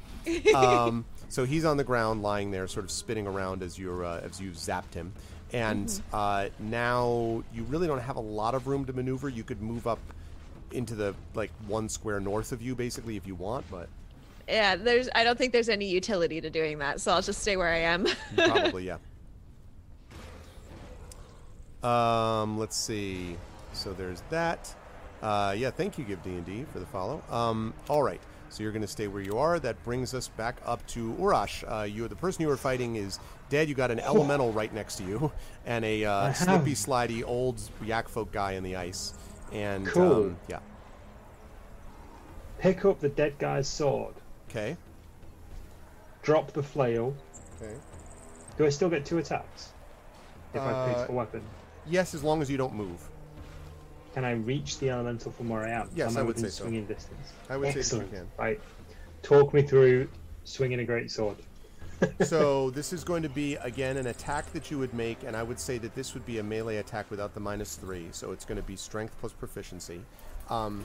Um, so he's on the ground, lying there, sort of spinning around as you're uh, as you zapped him. And uh, now you really don't have a lot of room to maneuver. You could move up into the like one square north of you, basically, if you want. But Yeah, there's. I don't think there's any utility to doing that, so I'll just stay where I am. Probably, yeah. Um, let's see. So there's that. Uh, yeah, thank you, Give D and D, for the follow. Um, all right. So you're going to stay where you are. That brings us back up to Urash. Uh, you, the person you were fighting is dead. You got an elemental right next to you, and a uh, slippy, slidey old yak folk guy in the ice. And Cool. um, yeah, Pick up the dead guy's sword. okay, Drop the flail. okay. Do I still get two attacks? If I Uh, pick a weapon. Yes, as long as you don't move. Can I reach the elemental from where I am? Yes, am I would within say so. swinging distance? I would say that you Excellent. can. Right. Talk me through swinging a great sword. So this is going to be again an attack that you would make, and I would say that this would be a melee attack without the minus three. So it's going to be strength plus proficiency. Um,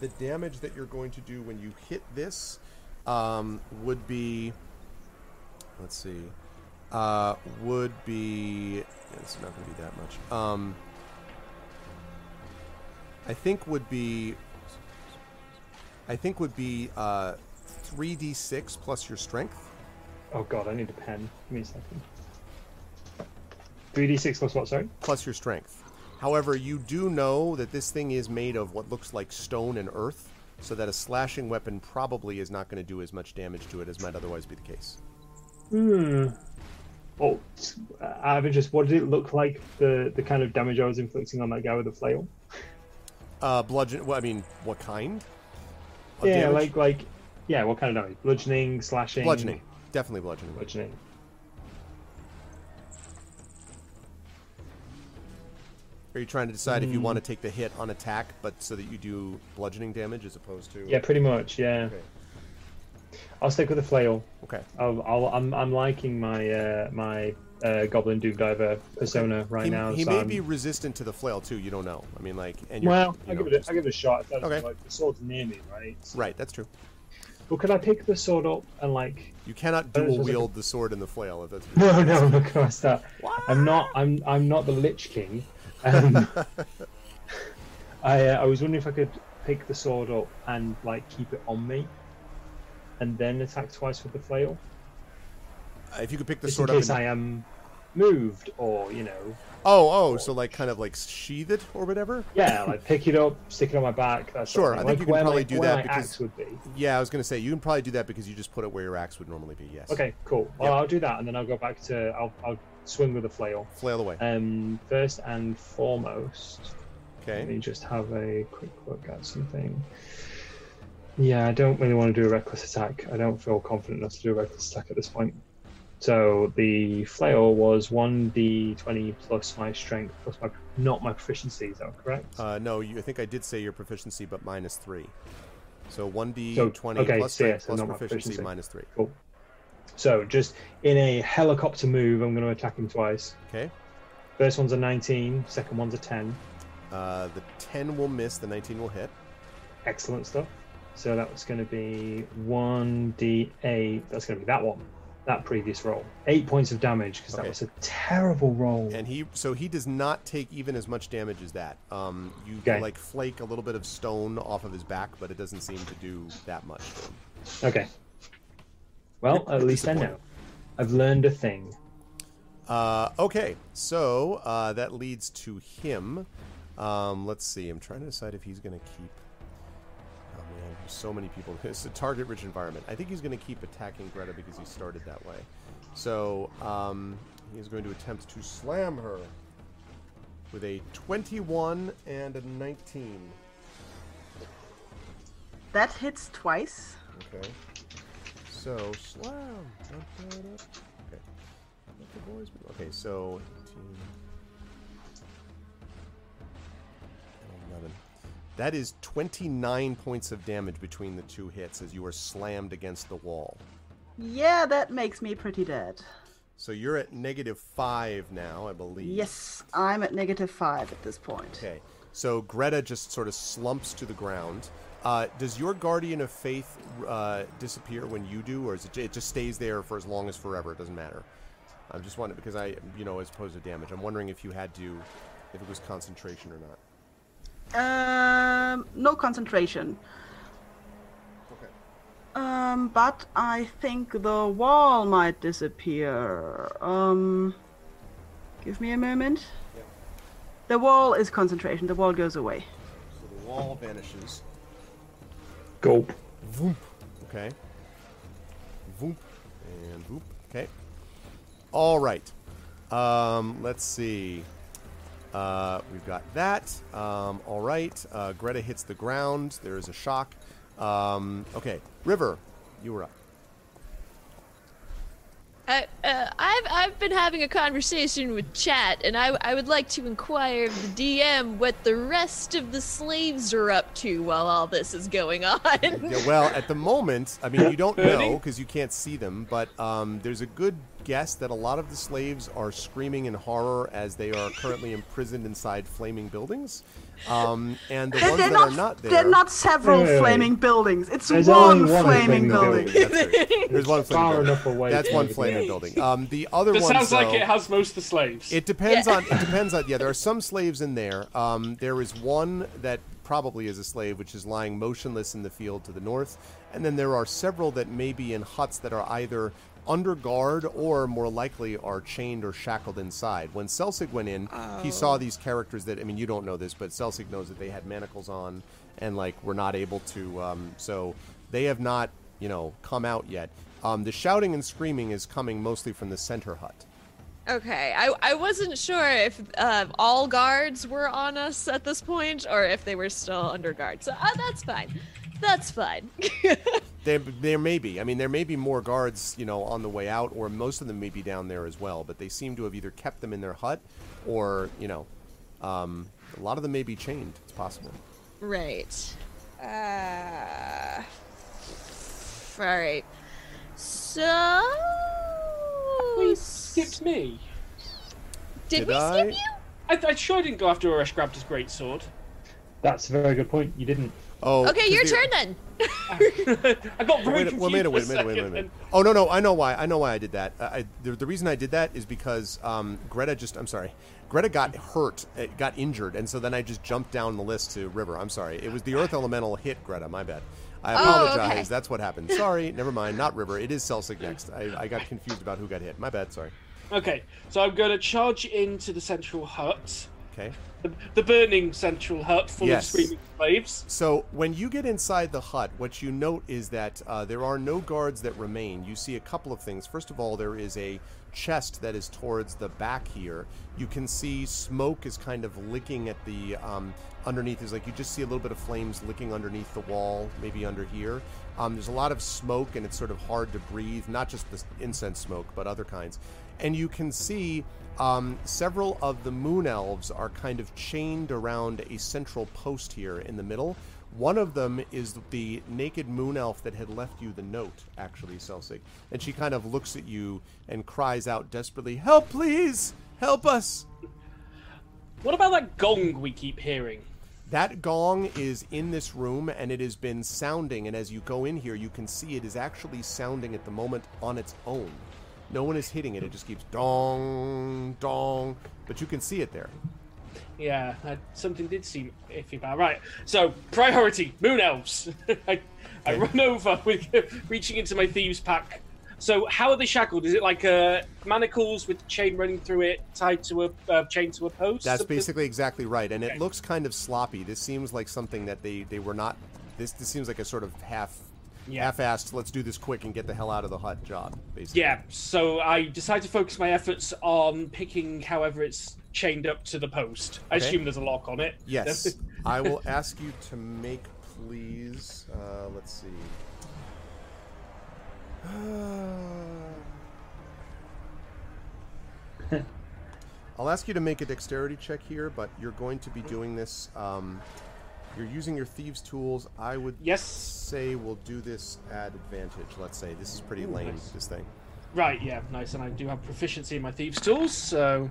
the damage that you're going to do when you hit this um, would be, let's see, uh, would be. It's not going to be that much. Um, I think would be. I think would be uh, 3d6 plus your strength. Oh god, I need a pen. Give me a second. 3d6 plus what, sorry? plus your strength. However, you do know that this thing is made of what looks like stone and earth, so that a slashing weapon probably is not going to do as much damage to it as might otherwise be the case. Hmm. Oh, out of interest, what did it look like, the, the kind of damage I was inflicting on that guy with the flail? Uh, bludgeon. Well, I mean, what kind? Yeah, damage? like, like, yeah, what kind of damage? Bludgeoning, slashing? bludgeoning. Definitely bludgeoning. Bludgeoning. Are you trying to decide if you want to take the hit on attack, but so that you do bludgeoning damage as opposed to? Yeah, pretty much, yeah. Okay. I'll stick with the flail. Okay. I'll, I'll, I'm, I'm liking my uh, my uh, Goblin Doom Diver persona right he now. he so may I'm- be resistant to the flail too. You don't know. I mean, like, and you're, Well, you I'll know, give it. A, just- I'll give it a shot. If that's Okay. Like the sword's near me, right? right. That's true. But could I pick the sword up and like? You cannot dual wield the sword and the flail. If that's No, no, look past that. I'm not. I'm. I'm not the Lich King. Um, I. Uh, I was wondering if I could pick the sword up and like keep it on me, and then attack twice with the flail. if you could pick the Just in sword up. case and- I am. Moved or you know, Oh, oh, so like kind of like sheath it or whatever. yeah, like pick it up, stick it on my back. That Sure, I think like you can probably my, do that because- axe would be. Yeah, I was gonna say you can probably do that because you just put it where your axe would normally be. Yes. Okay, cool. Well, Yep. I'll do that, and then I'll go back to I'll I'll swing with a flail. Flail away. Um, first and foremost, Okay. let me just have a quick look at something. Yeah, I don't really want to do a reckless attack. I don't feel confident enough to do a reckless attack at this point. So the flail was one d twenty plus my strength plus my not my proficiency. Is that correct? Uh, no, you, I think I did say your proficiency, but minus three. So one d twenty okay, plus so yeah, strength so plus not proficiency proficiency. minus three. Cool. So just in a helicopter move, I'm going to attack him twice. Okay. First one's a 19, second one's a 10. Uh, the ten will miss. The nineteen will hit. Excellent stuff. So that was going to be 1d8. That's going to be that one. That previous roll. Eight points of damage because Okay. that was a terrible roll. And he, so he does not take even as much damage as that. Um, you Okay. like flake a little bit of stone off of his back, but it doesn't seem to do that much. Okay. Well, at least I know. I've learned a thing. Uh, okay, so uh, that leads to him. Um, let's see. I'm trying to decide if he's going to keep. Man, there's so many people. It's a target-rich environment. I think he's going to keep attacking Greta because he started that way. So um, he's going to attempt to slam her with a 21 and a 19. That hits twice. Okay. So slam. Okay. Let the boys move. Okay, so 18 That is 29 points of damage between the two hits as you are slammed against the wall. Yeah, that makes me pretty dead. So you're at negative 5 now, I believe. Yes, I'm at negative five at this point. Okay. So Greta just sort of slumps to the ground. Uh, does your guardian of faith uh, disappear when you do, or is it, it just stays there for as long as forever? It doesn't matter. I'm just wondering because I, you know, as opposed to damage, I'm wondering if you had to, if it was concentration or not. Um, no concentration. Okay. Um, but I think the wall might disappear. Um, give me a moment. Yep. The wall is concentration. The wall goes away. So the wall vanishes. Go. Voomp. Okay. Voomp. And voop. Okay. All right. Um, let's see. Uh, we've got that. Um, all right. Uh, Greta hits the ground. There is a shock. Um, okay. River, you were up. I, uh, I've I've been having a conversation with chat, and I I would like to inquire of the DM what the rest of the slaves are up to while all this is going on. Yeah, well, at the moment, I mean, you don't know because you can't see them, but um, there's a good guess that a lot of the slaves are screaming in horror as they are currently imprisoned inside flaming buildings. Um, and the ones they're that not, are not there. They're not several Wait, wait, wait. flaming buildings. It's There's one, one flaming flaming building. building. There's one flaming far building. enough away That's one flaming building. Um, the other That ones, sounds like it has most of the slaves. It depends Yeah. on. It depends on. Yeah, there are some slaves in there. Um, there is one that probably is a slave, which is lying motionless in the field to the north, and then there are several that may be in huts that are either under guard or more likely are chained or shackled inside. When Celsig went in, he saw these characters that I mean, you don't know this, but Celsig knows that they had manacles on and like were not able to. Um, so they have not, you know, come out yet. Um, the shouting and screaming is coming mostly from the center hut. Okay, I, I wasn't sure if uh, all guards were on us at this point or if they were still under guard. So uh, that's fine. That's fine. There, there may be. I mean, there may be more guards, you know, on the way out, or most of them may be down there as well. But they seem to have either kept them in their hut, or you know, um, a lot of them may be chained. It's possible. right. Uh, all right. So. We skipped me. Did, Did we I? skip you? I, I sure didn't go after Urash grabbed his great sword. That's a very good point. You didn't. Oh, Okay, 'cause your the- turn then. I got very Wait, confused well, wait a for minute, a wait a minute, wait a minute, wait a second minute. Oh no, no, I know why. I know why I did that. Uh, I, the, the reason I did that is because um, Greta just. I'm sorry. Greta got hurt, uh, got injured, and so then I just jumped down the list to River. I'm sorry. It was the Earth Elemental hit Greta. My bad. I Oh, apologize. okay. That's what happened. Sorry. Never mind. Not River. It is Celsig next. I, I got confused about who got hit. My bad. Sorry. Okay, so I'm going to charge into the central hut, Okay. the, the burning central hut full Yes. of screaming slaves. So when you get inside the hut, what you note is that uh, there are no guards that remain. You see a couple of things. First of all, there is a chest that is towards the back here. You can see smoke is kind of licking at the um, underneath. Is like you just see a little bit of flames licking underneath the wall, maybe under here. Um, there's a lot of smoke, and it's sort of hard to breathe. Not just the incense smoke, but other kinds. And you can see um, several of the moon elves are kind of chained around a central post here in the middle. One of them is the naked moon elf that had left you the note, actually, Celsig. And she kind of looks at you and cries out desperately, Help, please! Help us! What about that gong we keep hearing? That gong is in this room and it has been sounding. And as you go in here, you can see it is actually sounding at the moment on its own. No one is hitting it, it just keeps dong, dong. But you can see it there. Yeah, uh, something did seem iffy about. Right, so priority moon elves. I, I run over with reaching into my thieves pack. So how are they shackled? Is it like uh, manacles with chain running through it, tied to a uh, chain to a post? That's Something- basically exactly right, and it looks kind of sloppy. This seems like something that they they were not. This this seems like a sort of half Yeah. half-assed. Let's do this quick and get the hell out of the hut job. Basically. Yeah, so I decide to focus my efforts on picking however it's chained up to the post. I Okay. assume there's a lock on it. Yes, I will ask you to make, please. Uh, let's see. I'll ask you to make a dexterity check here, but you're going to be doing this. Um, you're using your thieves' tools. I would Yes. say we'll do this at advantage. Let's say this is pretty lame. nice. This thing. Right, yeah, nice. And I do have proficiency in my thieves' tools, so.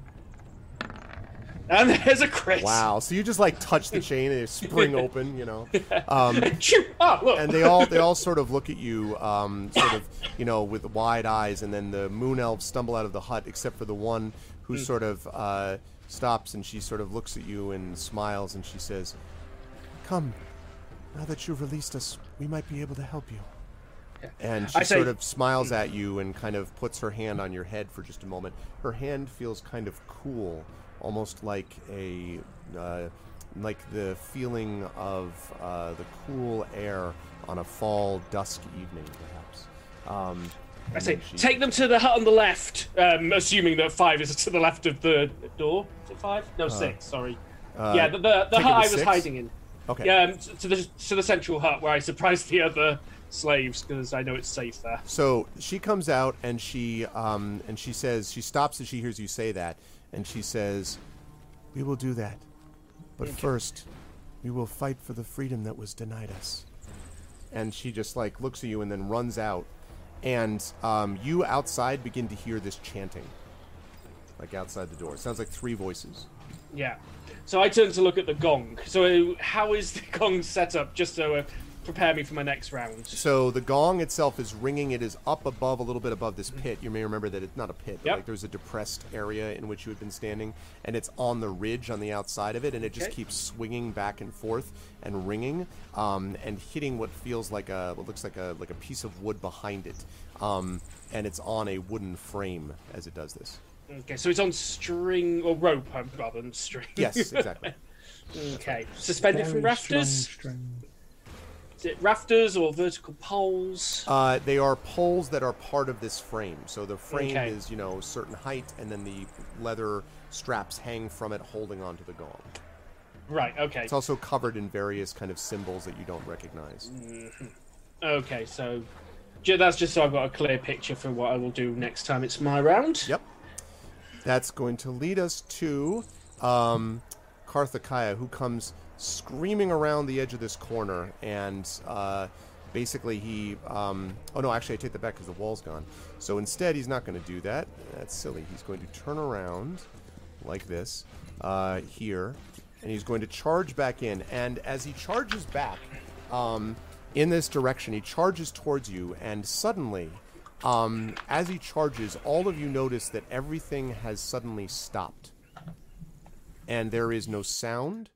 And there's a crit. Wow. So you just like touch the chain and it spring open, you know. Um, look. and they all they all sort of look at you, um, sort of you know, with wide eyes, and then the moon elves stumble out of the hut, except for the one who sort of uh, stops and she sort of looks at you and smiles, and she says, "Come, now that you've released us, we might be able to help you." And she I say- sort of smiles at you and kind of puts her hand on your head for just a moment. Her hand feels kind of cool, almost like a uh, like the feeling of uh, the cool air on a fall dusk evening, perhaps. Um, I say, she- take them to the hut on the left, um, assuming that five is to the left of the door. Is it five? No, six, sorry. yeah, the, the, the hut I was six? hiding in. Okay. Yeah, um, to the, to the central hut where I surprised the other slaves because I know it's safe there. So she comes out and she um, and she says she stops as she hears you say that, and she says, "We will do that, but first, we will fight for the freedom that was denied us." And she just like looks at you and then runs out, and um, you outside begin to hear this chanting, like outside the door. It sounds like three voices. Yeah. So I turn to look at the gong. So how is the gong set up just so. uh, prepare me for my next round? So the gong itself is ringing. It is up above, a little bit above this pit. You may remember that it's not a pit, but Yep. like there's a depressed area in which you had been standing, and it's on the ridge on the outside of it, and it just Okay. keeps swinging back and forth and ringing, um, and hitting what feels like a what looks like a like a piece of wood behind it, um, and it's on a wooden frame as it does this. Okay, so it's on string or rope um, rather than string. Yes, exactly. okay. Suspended from Very strong rafters? string. Is it rafters or vertical poles? Uh, they are poles that are part of this frame. So the frame Okay. is, you know, a certain height, and then the leather straps hang from it, holding onto the gong. Right, okay. It's also covered in various kind of symbols that you don't recognize. Okay, so that's just so I've got a clear picture for what I will do next time it's my round. Yep. That's going to lead us to um, Karthakaya, who comes screaming around the edge of this corner, and uh, basically he. Um, oh no, actually I take that back because the wall's gone. So instead, he's not going to do that. That's silly. He's going to turn around like this uh, here, and he's going to charge back in. And as he charges back um, in this direction, he charges towards you, and suddenly. Um, as he charges, all of you notice that everything has suddenly stopped. And there is no sound,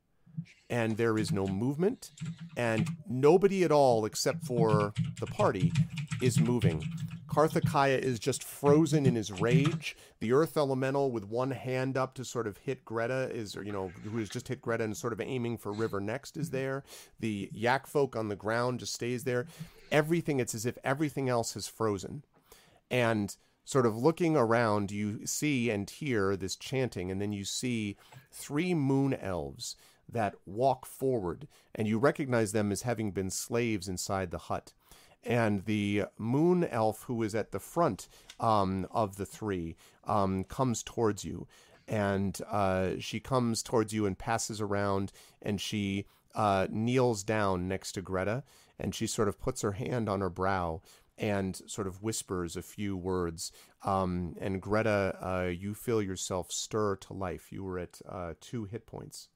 and there is no movement, and nobody at all, except for the party, is moving. Karthakaya is just frozen in his rage. The Earth Elemental, with one hand up to sort of hit Greta, is or, you know who has just hit Greta and sort of aiming for River next, is there. The Yak folk on the ground just stays there. Everything, it's as if everything else has frozen, and sort of looking around, you see and hear this chanting, and then you see three moon elves that walk forward, and you recognize them as having been slaves inside the hut. And the moon elf who is at the front um, of the three um, comes towards you. And uh, she comes towards you and passes around, and she uh, kneels down next to Greta, and she sort of puts her hand on her brow and sort of whispers a few words. Um, and Greta, uh, you feel yourself stir to life. You were at uh, two hit points.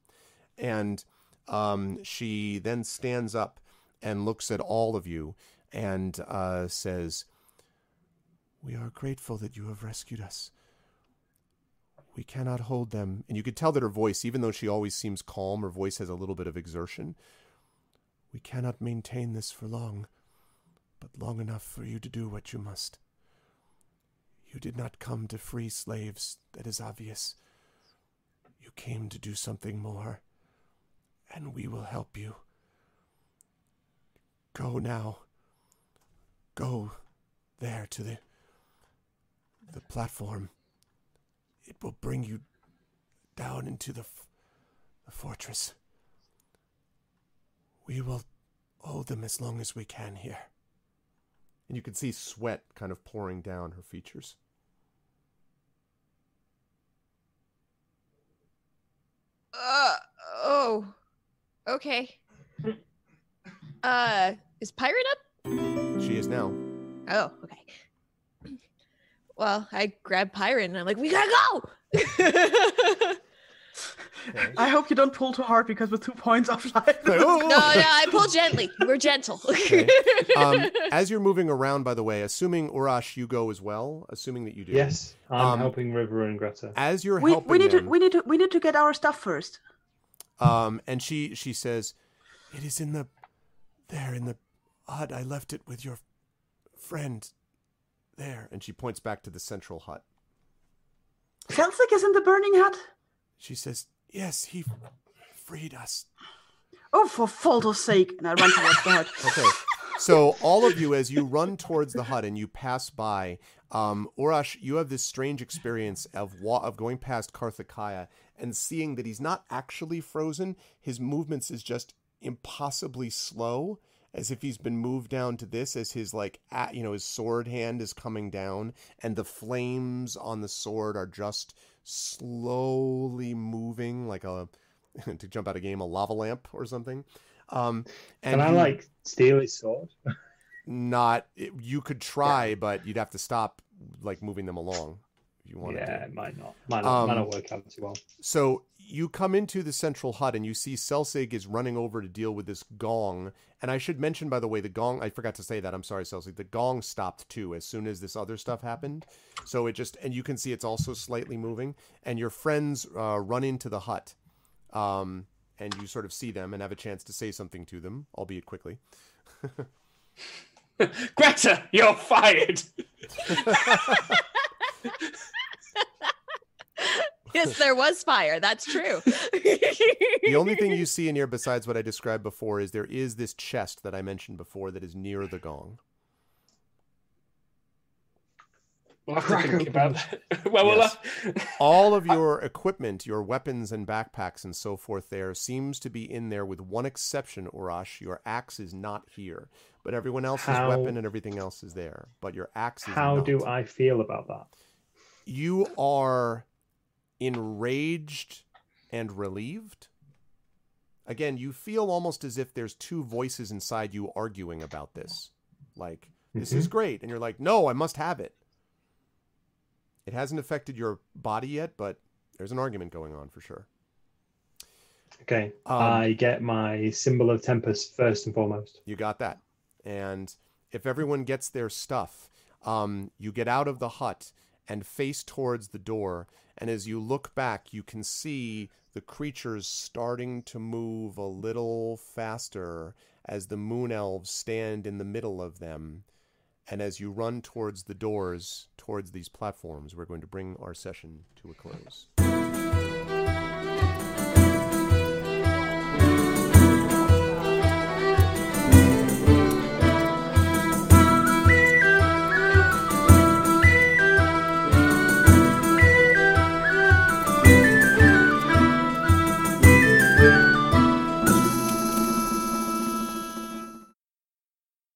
And um, she then stands up and looks at all of you and uh, says, We are grateful that you have rescued us. We cannot hold them. And you could tell that her voice, even though she always seems calm, her voice has a little bit of exertion. We cannot maintain this for long, but long enough for you to do what you must. You did not come to free slaves, that is obvious. You came to do something more, and we will help you. Go now. Go there to the the platform. It will bring you down into the, f- the fortress. We will hold them as long as we can here. And you can see sweat kind of pouring down her features. Uh oh. Okay. Uh, is Pirate up? She is now. Oh, okay. Well, I grab Pirate and I'm like, we gotta go. I hope you don't pull too hard because with two points of life. No, no, I pull gently. We're gentle. Okay. Um, as you're moving around, by the way, assuming Urash, you go as well, assuming that you do. Yes, I'm Um, helping River and Greta. As you're we, helping we need them, to we need to we need to get our stuff first. Um, and she she says, "It is in the there in the hut. I left it with your friend there." And she points back to the central hut. Celsig is in the burning hut. She says, "Yes, he freed us." Oh, for Faldo's sake! And I run towards the hut. Okay. So all of you, as you run towards the hut and you pass by, um, Urash, you have this strange experience of wa- of going past Karthakaya and seeing that he's not actually frozen. His movements is just impossibly slow, as if he's been moved down to this. As his like, at, you know, his sword hand is coming down, and the flames on the sword are just slowly moving, like a to jump out of game, a lava lamp or something. Um, Can I like steal his sword? not it, you could try but you'd have to stop like moving them along if you want yeah, to it might not. Might not, might Um, not work out too well. so you come into the central hut and you see Celsig is running over to deal with this gong. And i should mention by the way the gong i forgot to say that. I'm sorry Celsig. The gong stopped too as soon as this other stuff happened. So it just and you can see it's also slightly moving. And your friends uh, run into the hut um, and you sort of see them and have a chance to say something to them albeit quickly. Greta, you're fired. yes, there was fire. That's true. the only thing you see in here besides what I described before is there is this chest that I mentioned before that is near the gong. We'll have to think about that. well, we'll have... All of your equipment, your weapons and backpacks and so forth there seems to be in there with one exception, Urash. Your axe is not here. But everyone else's How- weapon and everything else is there. But your axe is How not. do I feel about that? You are enraged and relieved. Again, you feel almost as if there's two voices inside you arguing about this. Like, this is great. And you're like, no, I must have it. It hasn't affected your body yet, but there's an argument going on for sure. Okay, Um, I get my symbol of Tempest first and foremost. You got that. And if everyone gets their stuff, um, you get out of the hut and face towards the door. And as you look back, you can see the creatures starting to move a little faster as the moon elves stand in the middle of them. And as you run towards the doors, towards these platforms, we're going to bring our session to a close.